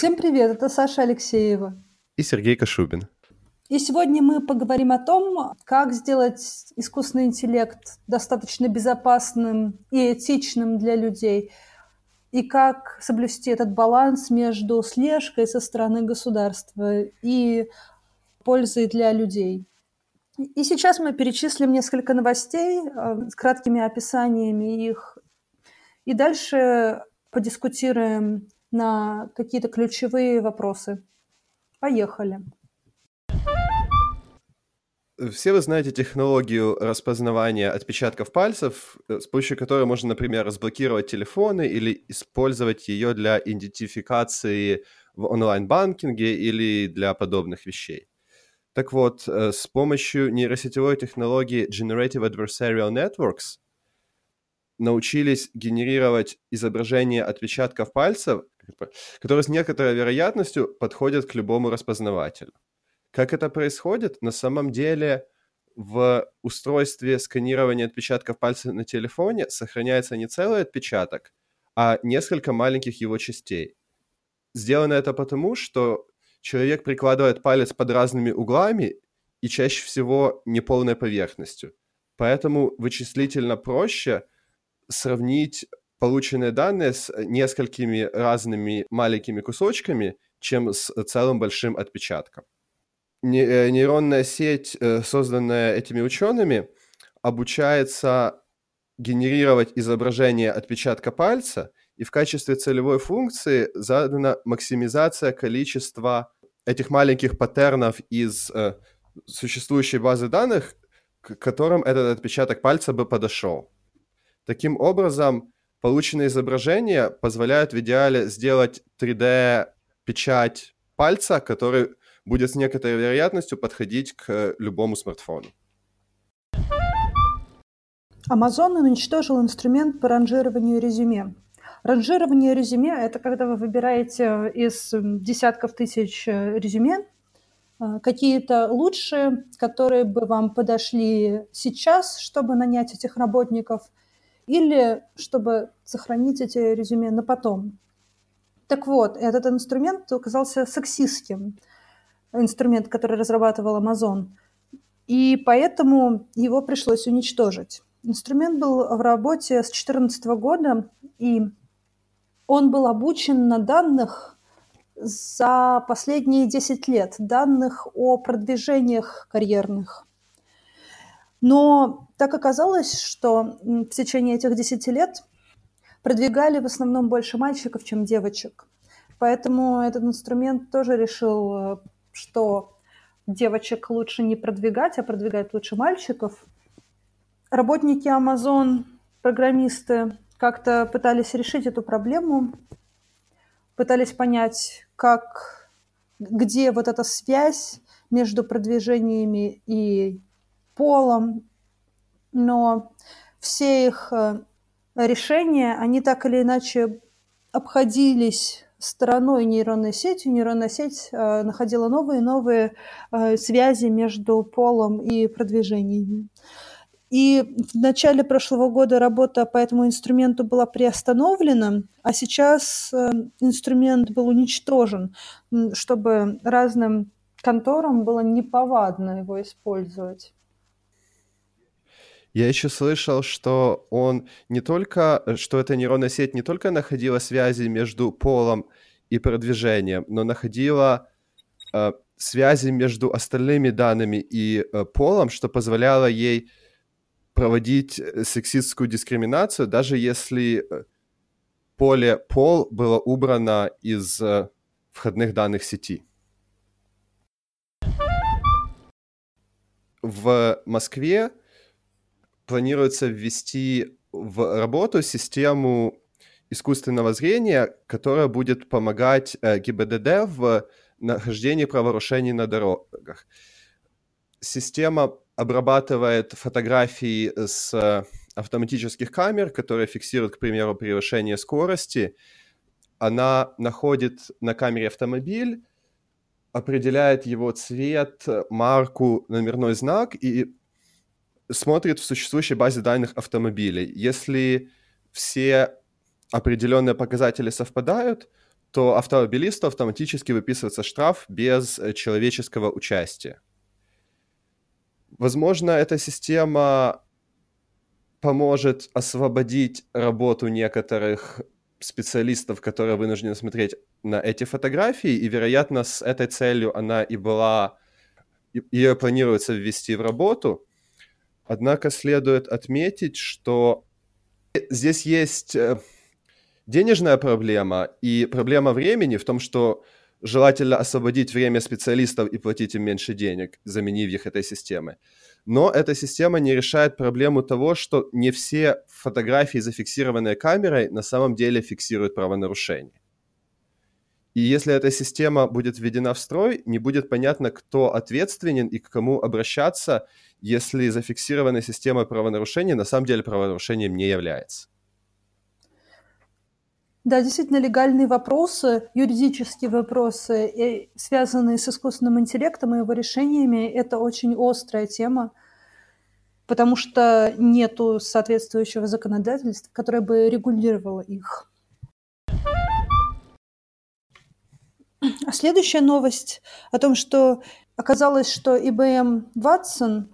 Всем привет, это Саша Алексеева. И Сергей Кашубин. И сегодня мы поговорим о том, как сделать искусственный интеллект достаточно безопасным и этичным для людей, и как соблюсти этот баланс между слежкой со стороны государства и пользой для людей. И сейчас мы перечислим несколько новостей э, с краткими описаниями их, и дальше подискутируем на какие-то ключевые вопросы. Поехали. Все вы знаете технологию распознавания отпечатков пальцев, э, с помощью которой можно, например, разблокировать телефоны или использовать ее для идентификации в онлайн-банкинге или для подобных вещей. Так вот, э, с помощью нейросетевой технологии Generative Adversarial Networks научились генерировать изображение отпечатков пальцев, которые с некоторой вероятностью подходят к любому распознавателю. Как это происходит? На самом деле в устройстве сканирования отпечатков пальцев на телефоне сохраняется не целый отпечаток, а несколько маленьких его частей. Сделано это потому, что человек прикладывает палец под разными углами и чаще всего неполной поверхностью. Поэтому вычислительно проще сравнить полученные данные с несколькими разными маленькими кусочками, чем с целым большим отпечатком. Э, нейронная сеть, э, созданная этими учеными, обучается генерировать изображение отпечатка пальца, и в качестве целевой функции задана максимизация количества этих маленьких паттернов из э, существующей базы данных, к которым этот отпечаток пальца бы подошел. Таким образом, полученные изображения позволяют в идеале сделать 3D-печать пальца, который будет с некоторой вероятностью подходить к любому смартфону. Amazon уничтожил инструмент по ранжированию резюме. Ранжирование резюме – это когда вы выбираете из десятков тысяч э, резюме э, какие-то лучшие, которые бы вам подошли сейчас, чтобы нанять этих работников, или чтобы сохранить эти резюме на потом. Так вот, этот инструмент оказался сексистским, инструмент, который разрабатывал Amazon, и поэтому его пришлось уничтожить. Инструмент был в работе с 2014 года, и он был обучен на данных за последние 10 лет, данных о продвижениях карьерных. Но так оказалось, что в течение этих 10 лет продвигали в основном больше мальчиков, чем девочек. Поэтому этот инструмент тоже решил, э, что девочек лучше не продвигать, а продвигать лучше мальчиков. Работники Amazon, программисты, как-то пытались решить эту проблему, пытались понять, как, где вот эта связь между продвижениями и полом, но все их э, решения, они так или иначе обходились стороной нейронной сети. Нейронная сеть э, находила новые и новые э, связи между полом и продвижениями. И в начале прошлого года работа по этому инструменту была приостановлена, а сейчас э, инструмент был уничтожен, чтобы разным конторам было неповадно его использовать. Я еще слышал, что он не только, что эта нейронная сеть не только находила связи между полом и продвижением, но находила э, связи между остальными данными и э, полом, что позволяло ей проводить э, сексистскую дискриминацию, даже если э, поле пол было убрано из э, входных данных сети. В Москве планируется ввести в работу систему искусственного зрения, которая будет помогать ГИБДД в нахождении правонарушений на дорогах. Система обрабатывает фотографии с э, автоматических камер, которые фиксируют, к примеру, превышение скорости. Она находит на камере автомобиль, определяет его цвет, марку, номерной знак и смотрит в существующей базе данных автомобилей. Если все определенные показатели совпадают, то автомобилисту автоматически выписывается штраф без э, человеческого участия. Возможно, эта система поможет освободить работу некоторых специалистов, которые вынуждены смотреть на эти фотографии, и, вероятно, с этой целью она и была, ее планируется ввести в работу. Однако следует отметить, что здесь есть э, денежная проблема и проблема времени в том, что желательно освободить время специалистов и платить им меньше денег, заменив их этой системой. Но эта система не решает проблему того, что не все фотографии, зафиксированные камерой, на самом деле фиксируют правонарушение. И если эта система будет введена в строй, не будет понятно, кто ответственен и к кому обращаться, если зафиксированная система правонарушения на самом деле правонарушением не является. Да, действительно, легальные вопросы, юридические вопросы, связанные с искусственным интеллектом и его решениями, это очень острая тема, потому что нету соответствующего законодательства, которое бы регулировало их. А следующая новость о том, что оказалось, что IBM Watson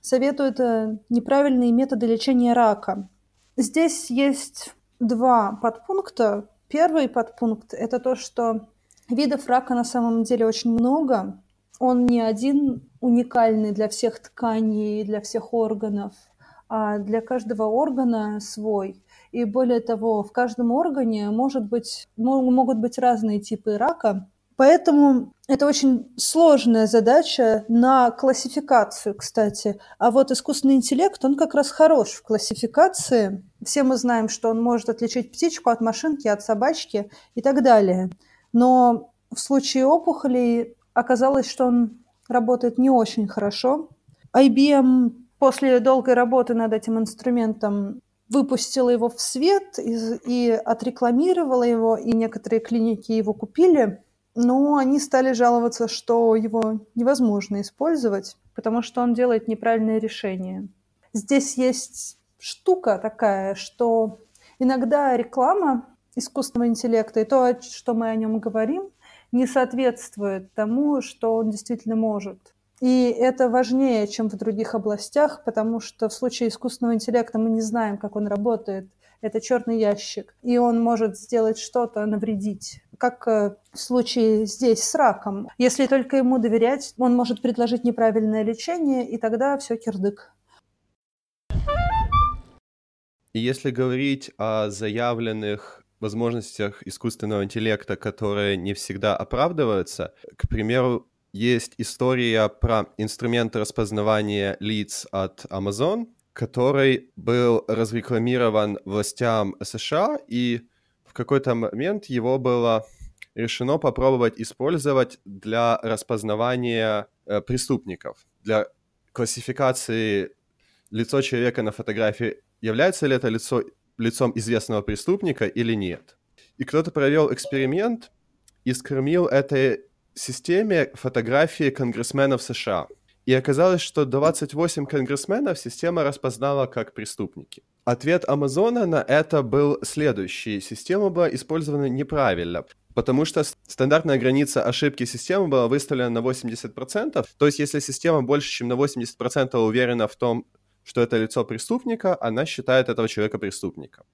советует э, неправильные методы лечения рака. Здесь есть два подпункта. Первый подпункт – это то, что видов рака на самом деле очень много. Он не один уникальный для всех тканей, для всех органов, а для каждого органа свой. И более того, в каждом органе может быть, могут быть разные типы рака, Поэтому это очень сложная задача на классификацию, кстати. А вот искусственный интеллект, он как раз хорош в классификации. Все мы знаем, что он может отличить птичку от машинки, от собачки и так далее. Но в случае опухолей оказалось, что он работает не очень хорошо. IBM после долгой работы над этим инструментом выпустила его в свет и, и отрекламировала его, и некоторые клиники его купили – но они стали жаловаться, что его невозможно использовать, потому что он делает неправильные решения. Здесь есть штука такая, что иногда реклама искусственного интеллекта и то, что мы о нем говорим, не соответствует тому, что он действительно может. И это важнее, чем в других областях, потому что в случае искусственного интеллекта мы не знаем, как он работает. Это черный ящик, и он может сделать что-то, навредить как э, в случае здесь с раком. Если только ему доверять, он может предложить неправильное лечение, и тогда все кирдык. Если говорить о заявленных возможностях искусственного интеллекта, которые не всегда оправдываются, к примеру, есть история про инструмент распознавания лиц от Amazon, который был разрекламирован властям США, и какой-то момент его было решено попробовать использовать для распознавания э, преступников, для классификации лицо человека на фотографии, является ли это лицо лицом известного преступника или нет. И кто-то провел эксперимент и скормил этой системе фотографии конгрессменов США. И оказалось, что 28 конгрессменов система распознала как преступники. Ответ Амазона на это был следующий. Система была использована неправильно, потому что стандартная граница ошибки системы была выставлена на 80%. То есть если система больше, чем на 80% уверена в том, что это лицо преступника, она считает этого человека преступником.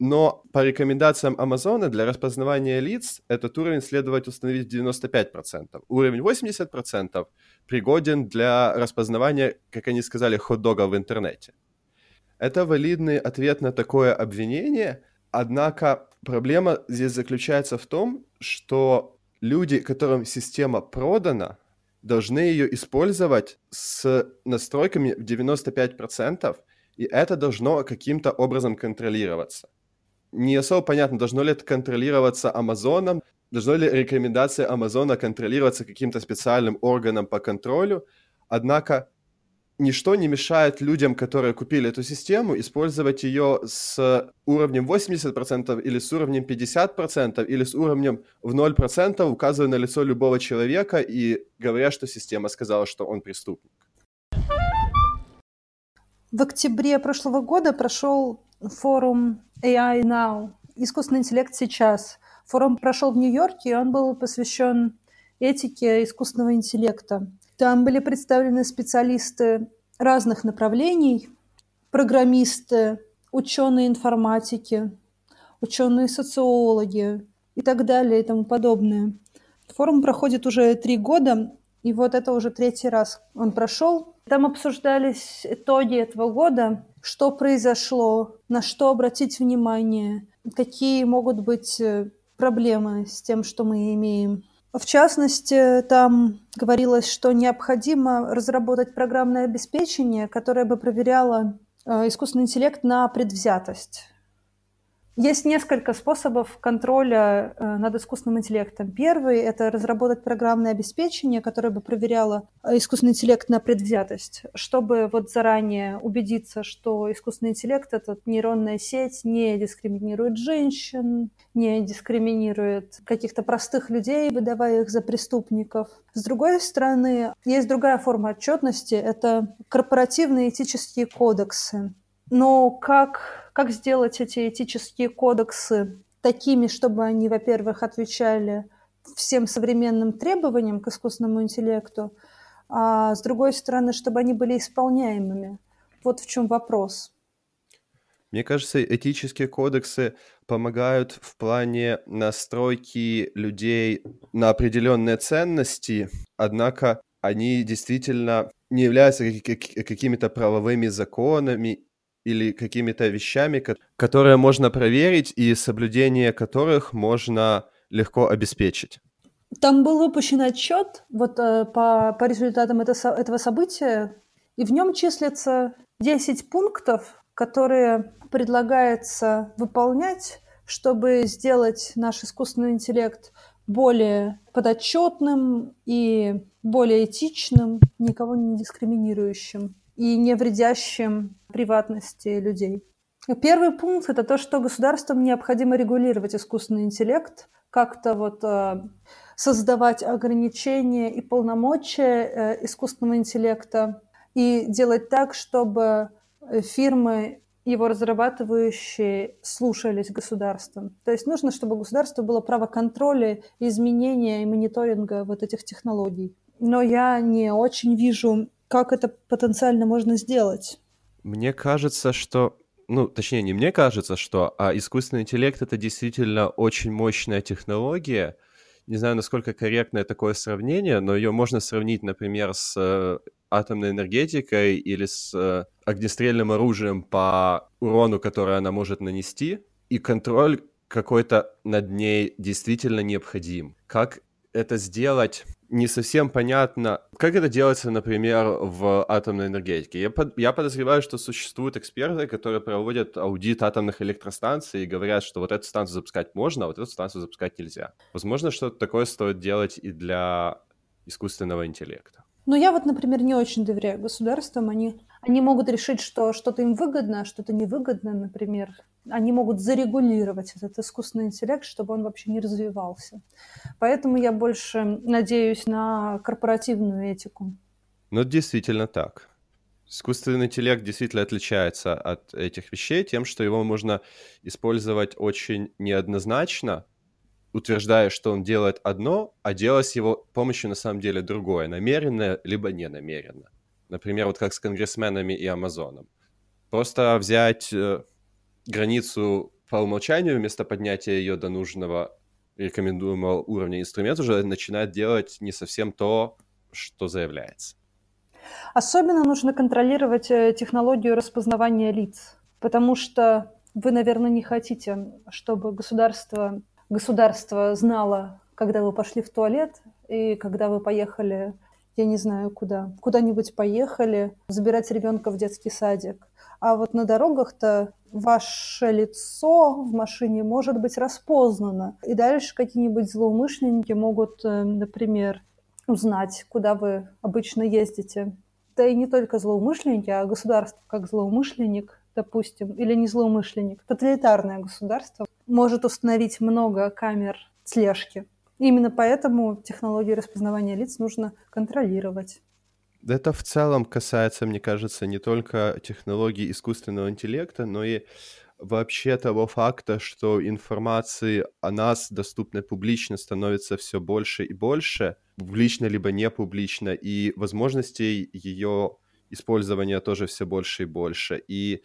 Но по рекомендациям Амазона для распознавания лиц этот уровень следует установить в 95%. Уровень 80% пригоден для распознавания, как они сказали, хот-дога в интернете. Это валидный ответ на такое обвинение, однако проблема здесь заключается в том, что люди, которым система продана, должны ее использовать с настройками в 95%, и это должно каким-то образом контролироваться не особо понятно, должно ли это контролироваться Амазоном, должно ли рекомендация Амазона контролироваться каким-то специальным органом по контролю. Однако ничто не мешает людям, которые купили эту систему, использовать ее с уровнем 80% или с уровнем 50% или с уровнем в 0%, указывая на лицо любого человека и говоря, что система сказала, что он преступник. В октябре прошлого года прошел форум AI Now, искусственный интеллект сейчас. Форум прошел в Нью-Йорке, и он был посвящен этике искусственного интеллекта. Там были представлены специалисты разных направлений, программисты, ученые информатики, ученые социологи и так далее и тому подобное. Форум проходит уже три года, и вот это уже третий раз он прошел. Там обсуждались итоги этого года, что произошло, на что обратить внимание, какие могут быть э, проблемы с тем, что мы имеем. В частности, там говорилось, что необходимо разработать программное обеспечение, которое бы проверяло э, искусственный интеллект на предвзятость. Есть несколько способов контроля э, над искусственным интеллектом. Первый – это разработать программное обеспечение, которое бы проверяло э, искусственный интеллект на предвзятость, чтобы вот заранее убедиться, что искусственный интеллект, эта нейронная сеть, не дискриминирует женщин, не дискриминирует каких-то простых людей, выдавая их за преступников. С другой стороны, есть другая форма отчетности – это корпоративные этические кодексы. Но как как сделать эти этические кодексы такими, чтобы они, во-первых, отвечали всем современным требованиям к искусственному интеллекту, а с другой стороны, чтобы они были исполняемыми. Вот в чем вопрос. Мне кажется, этические кодексы помогают в плане настройки людей на определенные ценности, однако они действительно не являются какими-то правовыми законами или какими-то вещами, которые можно проверить и соблюдение которых можно легко обеспечить. Там был выпущен отчет вот, э, по, по результатам это, этого события, и в нем числится 10 пунктов, которые предлагается выполнять, чтобы сделать наш искусственный интеллект более подотчетным и более этичным, никого не дискриминирующим и не вредящим приватности людей. Первый пункт – это то, что государствам необходимо регулировать искусственный интеллект, как-то вот э, создавать ограничения и полномочия э, искусственного интеллекта и делать так, чтобы фирмы, его разрабатывающие, слушались государством. То есть нужно, чтобы государство было право контроля, изменения и мониторинга вот этих технологий. Но я не очень вижу как это потенциально можно сделать? Мне кажется, что ну, точнее, не мне кажется, что, а искусственный интеллект — это действительно очень мощная технология. Не знаю, насколько корректное такое сравнение, но ее можно сравнить, например, с э, атомной энергетикой или с э, огнестрельным оружием по урону, который она может нанести, и контроль какой-то над ней действительно необходим. Как это сделать? Не совсем понятно, как это делается, например, в атомной энергетике. Я, под, я подозреваю, что существуют эксперты, которые проводят аудит атомных электростанций и говорят, что вот эту станцию запускать можно, а вот эту станцию запускать нельзя. Возможно, что-то такое стоит делать и для искусственного интеллекта. Ну, я вот, например, не очень доверяю государствам. Они, они могут решить, что что-то им выгодно, а что-то невыгодно, например. Они могут зарегулировать этот искусственный интеллект, чтобы он вообще не развивался. Поэтому я больше надеюсь на корпоративную этику. Ну, действительно так. Искусственный интеллект действительно отличается от этих вещей тем, что его можно использовать очень неоднозначно, утверждая, что он делает одно, а делая с его помощью на самом деле другое, намеренно либо не намеренно. Например, вот как с конгрессменами и Амазоном. Просто взять э, границу по умолчанию вместо поднятия ее до нужного рекомендуемого уровня инструмент уже начинает делать не совсем то, что заявляется. Особенно нужно контролировать э, технологию распознавания лиц, потому что вы, наверное, не хотите, чтобы государство государство знало, когда вы пошли в туалет и когда вы поехали, я не знаю куда, куда-нибудь поехали забирать ребенка в детский садик. А вот на дорогах-то ваше лицо в машине может быть распознано. И дальше какие-нибудь злоумышленники могут, э, например, узнать, куда вы обычно ездите. Да и не только злоумышленники, а государство как злоумышленник, допустим, или не злоумышленник, тоталитарное государство может установить много камер слежки. Именно поэтому технологии распознавания лиц нужно контролировать. Это в целом касается, мне кажется, не только технологий искусственного интеллекта, но и вообще того факта, что информации о нас доступной публично становится все больше и больше, публично либо не публично, и возможностей ее использования тоже все больше и больше. И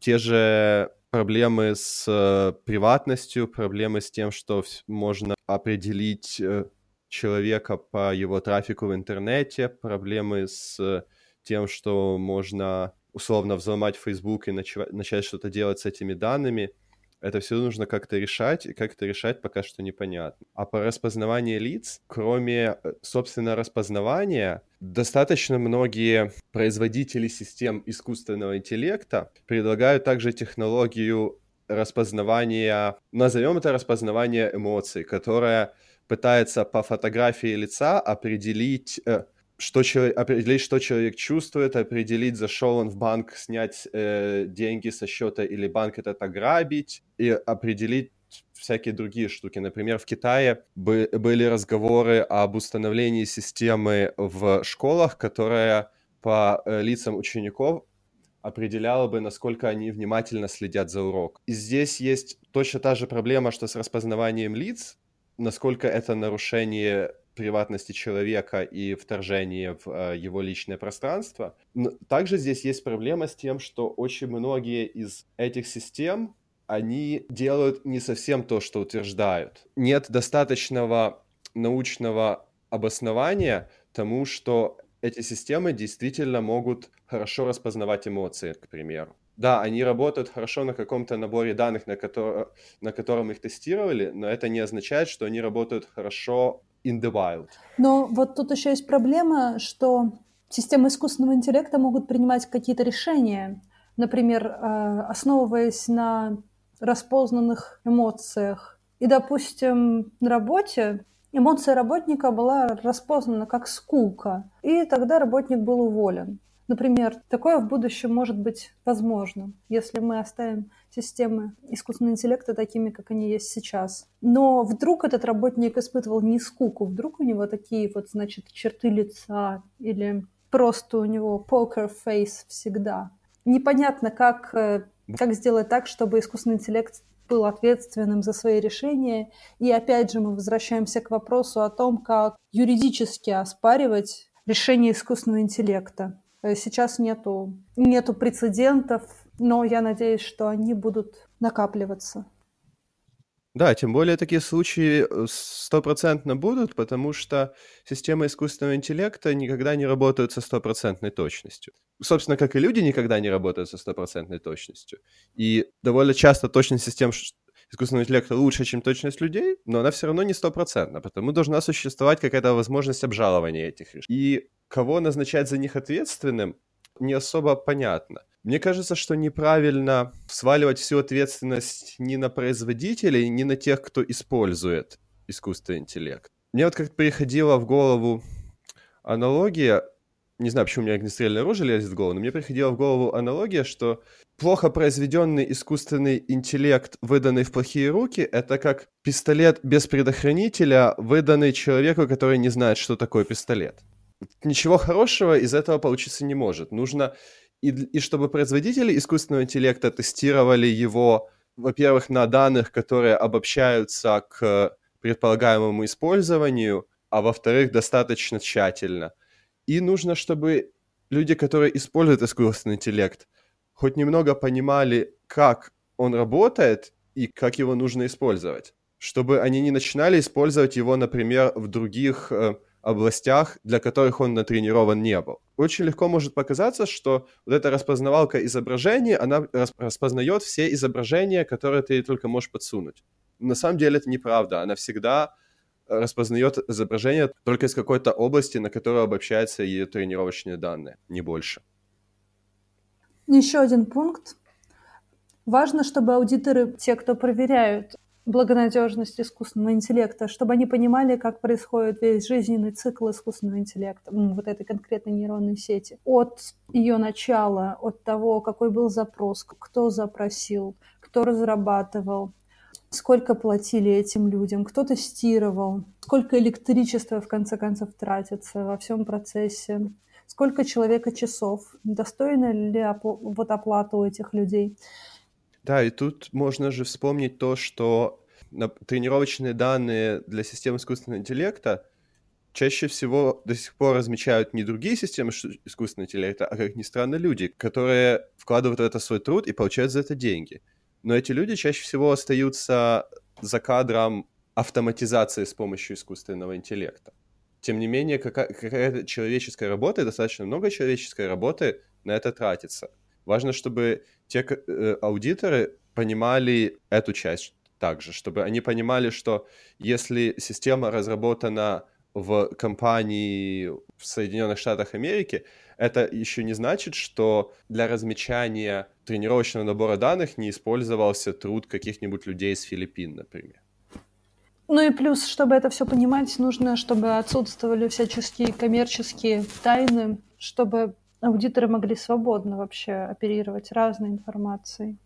те же проблемы с э, приватностью, проблемы с тем, что можно определить э, человека по его трафику в интернете, проблемы с тем, что можно условно взломать Facebook и начать, начать что-то делать с этими данными, это все нужно как-то решать, и как это решать пока что непонятно. А по распознаванию лиц, кроме, э, собственно, распознавания, достаточно многие производители систем искусственного интеллекта предлагают также технологию распознавания, назовем это распознавание эмоций, которая пытается по фотографии лица определить э, что человек, определить, что человек чувствует, определить, зашел он в банк снять э, деньги со счета или банк этот ограбить, и определить всякие другие штуки. Например, в Китае бы, были разговоры об установлении системы в школах, которая по э, лицам учеников определяла бы, насколько они внимательно следят за урок. И здесь есть точно та же проблема, что с распознаванием лиц, насколько это нарушение приватности человека и вторжение в э, его личное пространство. Также здесь есть проблема с тем, что очень многие из этих систем, они делают не совсем то, что утверждают. Нет достаточного научного обоснования тому, что эти системы действительно могут хорошо распознавать эмоции, к примеру. Да, они работают хорошо на каком-то наборе данных, на, который, на котором их тестировали, но это не означает, что они работают хорошо in the wild. Но вот тут еще есть проблема, что системы искусственного интеллекта могут принимать какие-то решения, например, э, основываясь на распознанных эмоциях. И, допустим, на работе эмоция работника была распознана как скука, и тогда работник был уволен. Например, такое в будущем может быть возможно, если мы оставим системы искусственного интеллекта такими, как они есть сейчас. Но вдруг этот работник испытывал не скуку, вдруг у него такие вот, значит, черты лица или просто у него poker face всегда. Непонятно, как, э, как сделать так, чтобы искусственный интеллект был ответственным за свои решения. И опять же мы возвращаемся к вопросу о том, как юридически оспаривать решение искусственного интеллекта. Э, сейчас нету, нету прецедентов, но я надеюсь, что они будут накапливаться. Да, тем более такие случаи э, стопроцентно будут, потому что системы искусственного интеллекта никогда не работают со стопроцентной точностью. Собственно, как и люди никогда не работают со стопроцентной точностью. И довольно часто точность систем искусственного интеллекта лучше, чем точность людей, но она все равно не стопроцентна, потому должна существовать какая-то возможность обжалования этих решений. И кого назначать за них ответственным, не особо понятно. Мне кажется, что неправильно сваливать всю ответственность не на производителей, не на тех, кто использует искусственный интеллект. Мне вот как-то приходила в голову аналогия, не знаю, почему у меня огнестрельное оружие лезет в голову, но мне приходила в голову аналогия, что плохо произведенный искусственный интеллект, выданный в плохие руки, это как пистолет без предохранителя, выданный человеку, который не знает, что такое пистолет ничего хорошего из этого получиться не может. Нужно и, и чтобы производители искусственного интеллекта тестировали его, во-первых, на данных, которые обобщаются к предполагаемому использованию, а во-вторых, достаточно тщательно. И нужно, чтобы люди, которые используют искусственный интеллект, хоть немного понимали, как он работает и как его нужно использовать. Чтобы они не начинали использовать его, например, в других э, областях, для которых он натренирован не был. Очень легко может показаться, что вот эта распознавалка изображений, она распознает все изображения, которые ты только можешь подсунуть. На самом деле это неправда. Она всегда распознает изображение только из какой-то области, на которую обобщаются ее тренировочные данные, не больше. Еще один пункт. Важно, чтобы аудиторы, те, кто проверяют благонадежность искусственного интеллекта, чтобы они понимали, как происходит весь жизненный цикл искусственного интеллекта, вот этой конкретной нейронной сети. От ее начала, от того, какой был запрос, кто запросил, кто разрабатывал, сколько платили этим людям, кто тестировал, сколько электричества в конце концов тратится во всем процессе, сколько человека часов, достойна ли вот оплата у этих людей. Да, и тут можно же вспомнить то, что тренировочные данные для систем искусственного интеллекта чаще всего до сих пор размечают не другие системы искусственного интеллекта, а, как ни странно, люди, которые вкладывают в это свой труд и получают за это деньги. Но эти люди чаще всего остаются за кадром автоматизации с помощью искусственного интеллекта. Тем не менее, какая- какая-то человеческая работа, достаточно много человеческой работы на это тратится. Важно, чтобы те э, аудиторы понимали эту часть также, чтобы они понимали, что если система разработана в компании в Соединенных Штатах Америки, это еще не значит, что для размечания тренировочного набора данных не использовался труд каких-нибудь людей из Филиппин, например. Ну и плюс, чтобы это все понимать, нужно, чтобы отсутствовали всяческие коммерческие тайны, чтобы аудиторы могли свободно вообще оперировать разной информацией.